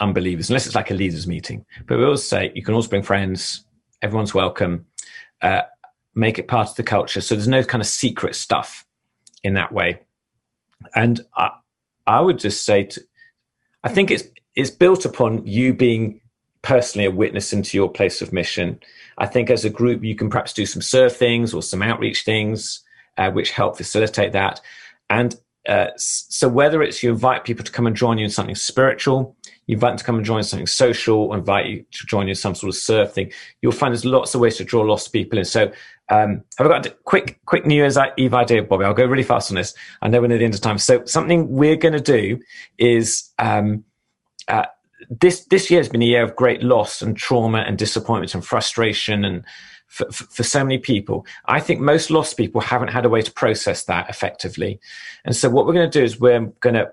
unbelievers, unless it's like a leaders meeting. But we always say you can always bring friends. Everyone's welcome. Uh, make it part of the culture. So there's no kind of secret stuff in that way. And I, I would just say, to, I think it's it's built upon you being personally a witness into your place of mission. I think as a group, you can perhaps do some serve things or some outreach things, uh, which help facilitate that. And uh, so whether it's you invite people to come and join you in something spiritual, you invite them to come and join something social, or invite you to join you in some sort of serve thing, you'll find there's lots of ways to draw lost people in. So um, have I got a quick, quick New Year's Eve idea, Bobby? I'll go really fast on this. I know we're near the end of time. So something we're going to do is um, uh, this this year has been a year of great loss and trauma and disappointment and frustration and for, for, so many people. I think most lost people haven't had a way to process that effectively. And so what we're going to do is we're going to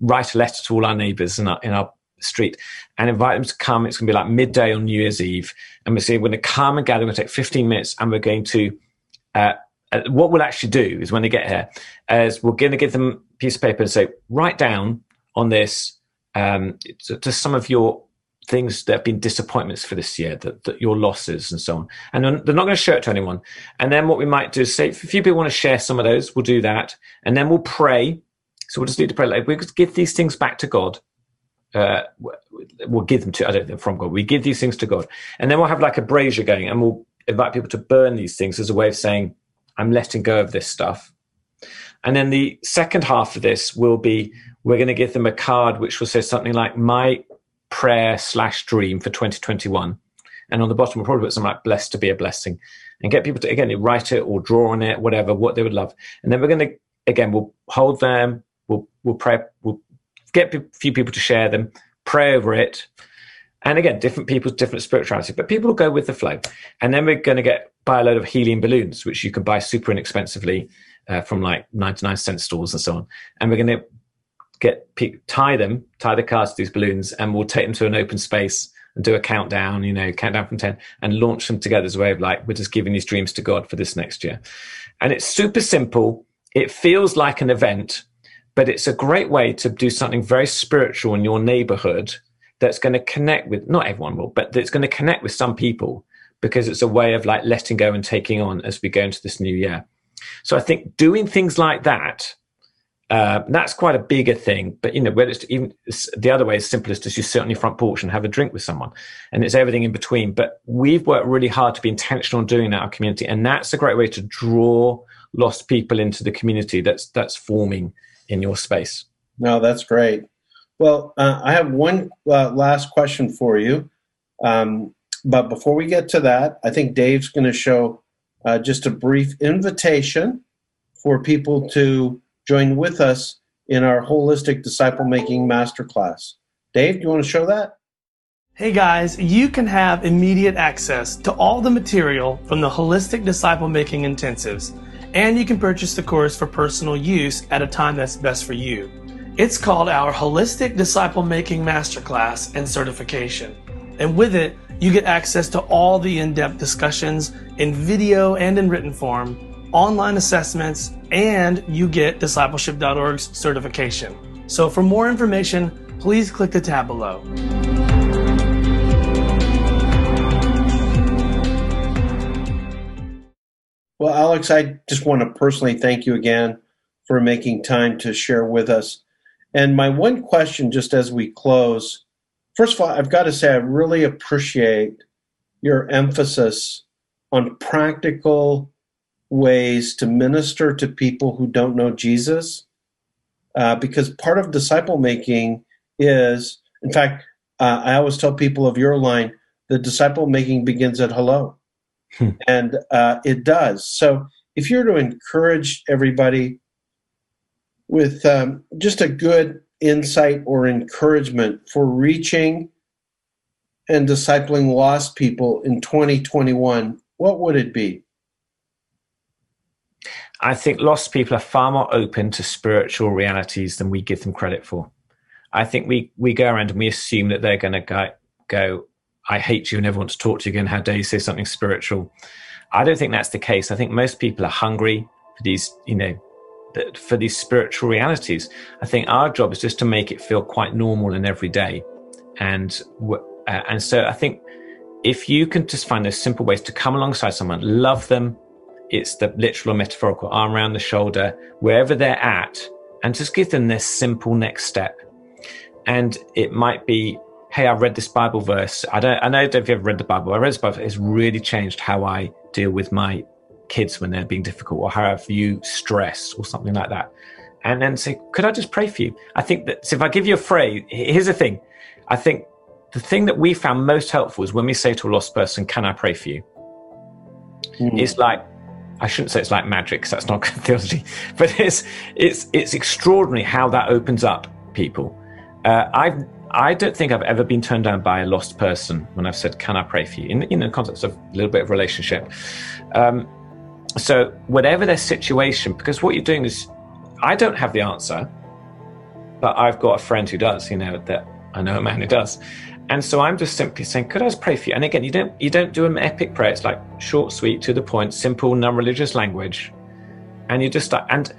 write a letter to all our neighbors in our, in our street and invite them to come. It's going to be like midday on New Year's Eve. And we're we're going to come and gather. We're going to take 15 minutes and we're going to, uh, uh, what we'll actually do is when they get here, is we're going to give them a piece of paper and say, write down on this um, just some of your things that have been disappointments for this year, that, that your losses and so on. And they're not going to share it to anyone. And then what we might do is say, if a few people want to share some of those, we'll do that. And then we'll pray. So we'll just need to pray. Like, we'll give these things back to God. Uh, we'll give them to, I don't think from God. We give these things to God. And then we'll have like a brazier going and we'll invite people to burn these things as a way of saying, I'm letting go of this stuff. And then the second half of this will be we're going to give them a card which will say something like my prayer slash dream for 2021 and on the bottom we'll probably put something like blessed to be a blessing and get people to again write it or draw on it whatever what they would love and then we're going to again we'll hold them we'll we'll pray we'll get a few people to share them, pray over it. And again, different people's different spirituality, but people will go with the flow. And then we're going to get buy a load of helium balloons, which you can buy super inexpensively uh, from like 99 cent stores and so on. And we're going to get tie them, tie the cars to these balloons, and we'll take them to an open space and do a countdown, you know, countdown from 10 and launch them together as a way of like, we're just giving these dreams to God for this next year. And it's super simple. It feels like an event, but it's a great way to do something very spiritual in your neighborhood that's going to connect with, not everyone will, but that's going to connect with some people because it's a way of like letting go and taking on as we go into this new year. So I think doing things like that, uh, that's quite a bigger thing. But you know, whether it's even it's the other way is simplest is you sit on your front porch and have a drink with someone, and it's everything in between. But we've worked really hard to be intentional in doing that in our community, and that's a great way to draw lost people into the community that's that's forming in your space. No, that's great. Well, uh, I have one uh, last question for you. Um, but before we get to that, I think Dave's going to show uh, just a brief invitation for people to join with us in our holistic disciple making masterclass. Dave, do you want to show that? Hey guys, you can have immediate access to all the material from the Holistic Disciple Making Intensives, and you can purchase the course for personal use at a time that's best for you. It's called our Holistic Disciple Making Masterclass and Certification. And with it, you get access to all the in depth discussions in video and in written form, online assessments, and you get discipleship.org's certification. So for more information, please click the tab below. Well, Alex, I just want to personally thank you again for making time to share with us. And my one question, just as we close, first of all, I've got to say, I really appreciate your emphasis on practical ways to minister to people who don't know Jesus. Uh, because part of disciple making is, in fact, uh, I always tell people of your line, the disciple making begins at hello. Hmm. And uh, it does. So if you're to encourage everybody with um, just a good insight or encouragement for reaching and discipling lost people in 2021, what would it be? I think lost people are far more open to spiritual realities than we give them credit for. I think we, we go around and we assume that they're going to go, go, I hate you, and never want to talk to you again. How dare you say something spiritual? I don't think that's the case. I think most people are hungry for these, you know, for these spiritual realities. I think our job is just to make it feel quite normal and everyday. And uh, and so I think if you can just find those simple ways to come alongside someone, love them, it's the literal or metaphorical arm around the shoulder, wherever they're at, and just give them this simple next step. And it might be, hey, I read this Bible verse. I don't, I know if you've ever read the Bible. I read this Bible. It's really changed how I deal with my kids when they're being difficult, or how I view stress, or something like that. And then say, could I just pray for you? I think that so if I give you a phrase, here's the thing. I think the thing that we found most helpful is when we say to a lost person, Can I pray for you? Mm. It's like, I shouldn't say it's like magic because that's not good theology, but it's, it's, it's extraordinary how that opens up people. Uh, I've, I don't think I've ever been turned down by a lost person when I've said, Can I pray for you? In, in the context of a little bit of relationship. Um, so, whatever their situation, because what you're doing is, I don't have the answer, but I've got a friend who does, you know, that I know a man who does. And so I'm just simply saying, could I just pray for you? And again, you don't you don't do an epic prayer. It's like short, sweet, to the point, simple, non-religious language. And you just start and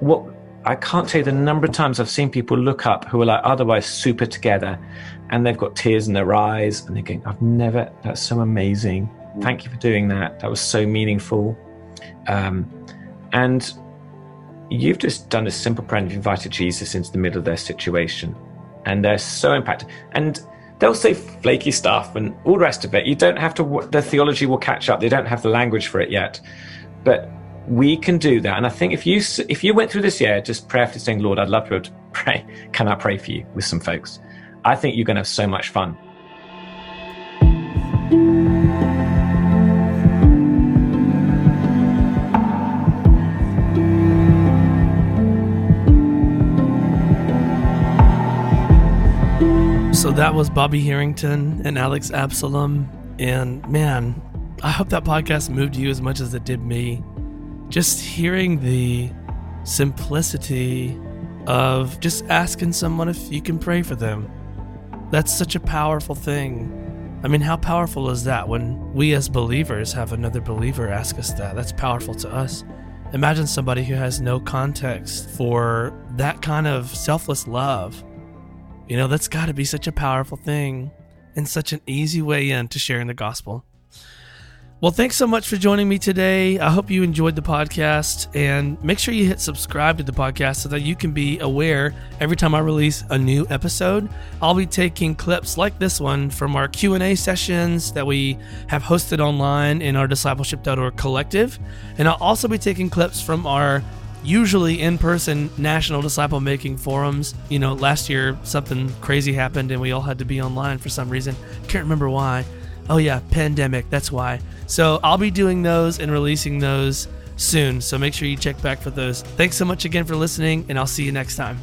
what I can't tell you the number of times I've seen people look up who are like otherwise super together and they've got tears in their eyes and they're going, I've never that's so amazing. Thank you for doing that. That was so meaningful. Um, and you've just done a simple prayer and you've invited Jesus into the middle of their situation. And they're so impacted. And they'll say flaky stuff and all the rest of it. You don't have to, the theology will catch up. They don't have the language for it yet. But we can do that. And I think if you, if you went through this year just prayerfully saying, Lord, I'd love to, to pray, can I pray for you with some folks? I think you're going to have so much fun. So that was Bobby Harrington and Alex Absalom. And man, I hope that podcast moved you as much as it did me. Just hearing the simplicity of just asking someone if you can pray for them. That's such a powerful thing. I mean, how powerful is that when we as believers have another believer ask us that? That's powerful to us. Imagine somebody who has no context for that kind of selfless love. You know, that's got to be such a powerful thing and such an easy way in to sharing the gospel. Well, thanks so much for joining me today. I hope you enjoyed the podcast and make sure you hit subscribe to the podcast so that you can be aware every time I release a new episode. I'll be taking clips like this one from our Q&A sessions that we have hosted online in our discipleship.org collective, and I'll also be taking clips from our usually in person national disciple making forums. You know, last year something crazy happened and we all had to be online for some reason. Can't remember why. Oh, yeah, pandemic. That's why. So I'll be doing those and releasing those soon. So make sure you check back for those. Thanks so much again for listening, and I'll see you next time.